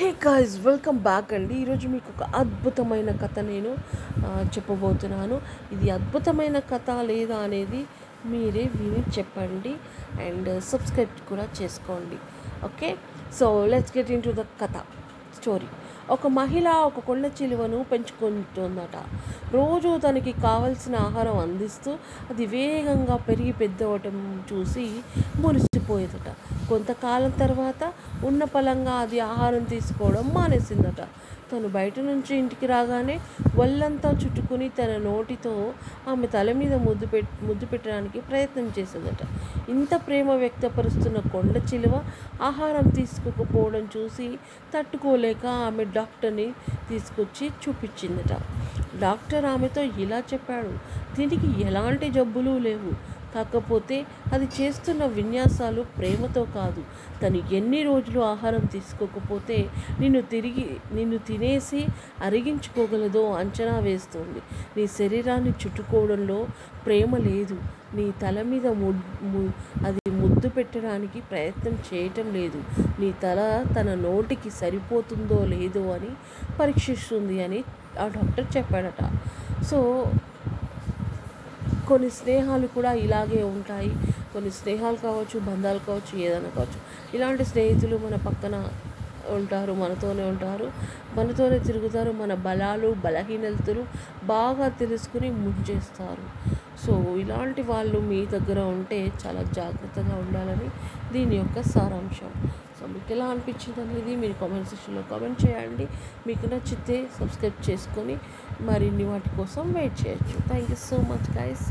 Hey guys welcome back అండి. ఈరోజు మీకు ఒక అద్భుతమైన కథ నేను చెప్పబోతున్నాను. ఇది అద్భుతమైన కథ లేదా అనేది మీరే విని చెప్పండి అండ్ సబ్స్క్రైబ్ కూడా చేసుకోండి. Okay so let's get into the కథ స్టోరీ ఒక మహిళ ఒక కొండ చిలువను పెంచుకుంటుందట. రోజు తనకి కావలసిన ఆహారం అందిస్తూ అది వేగంగా పెరిగి పెద్దవటం చూసి మురిసిపోయేదట. కొంతకాలం తర్వాత ఉన్న పలంగా అది ఆహారం తీసుకోవడం మానేసిందట. తను బయట నుంచి ఇంటికి రాగానే ఒళ్ళంతా చుట్టుకుని తన నోటితో ఆమె తల మీద ముద్దు పెట్ ముద్దు పెట్టడానికి ప్రయత్నం చేసిందట. ఇంత ప్రేమ వ్యక్తపరుస్తున్న కొండ చిలువ ఆహారం తీసుకోకపోవడం చూసి తట్టుకోలేక ఆమె డాక్టర్ని తీసుకొచ్చి చూపించిందట. డాక్టర్ ఆమెతో ఇలా చెప్పాడు దీనికి ఎలాంటి జబ్బులు లేవు. కాకపోతే అది చేస్తున్న విన్యాసాలు ప్రేమతో కాదు. తను ఎన్ని రోజులు ఆహారం తీసుకోకపోతే నిన్ను తిరిగి నిన్ను తినేసి అరిగించుకోగలదో అంచనా వేస్తుంది. నీ శరీరాన్ని చుట్టుకోవడంలో ప్రేమ లేదు. నీ తల మీద ము- ము- అది ముద్దు పెట్టడానికి ప్రయత్నం చేయటం లేదు. నీ తల తన నోటికి సరిపోతుందో లేదో అని పరీక్షిస్తుంది అని ఆ డాక్టర్ చెప్పాడట. సో కొన్ని స్నేహాలు కూడా ఇలాగే ఉంటాయి. కొన్ని స్నేహాలు కావచ్చు బంధాలు కావచ్చు ఏదైనా కావచ్చు. ఇలాంటి స్నేహితులు మన పక్కన ఉంటారు మనతోనే ఉంటారు. మనతోనే తిరుగుతారు మన బలాలు బలహీనతలు బాగా తెలుసుకుని ముంచేస్తారు. సో ఇలాంటి వాళ్ళు మీ దగ్గర ఉంటే చాలా జాగ్రత్తగా ఉండాలని దీని యొక్క సారాంశం. సో మీకు ఎలా అనిపించింది అనేది మీరు కామెంట్ సెక్షన్లో కామెంట్ చేయండి. మీకు నచ్చితే సబ్స్క్రైబ్ చేసుకొని మరిన్ని వాటి కోసం వెయిట్ చేయొచ్చు. Thank you so much guys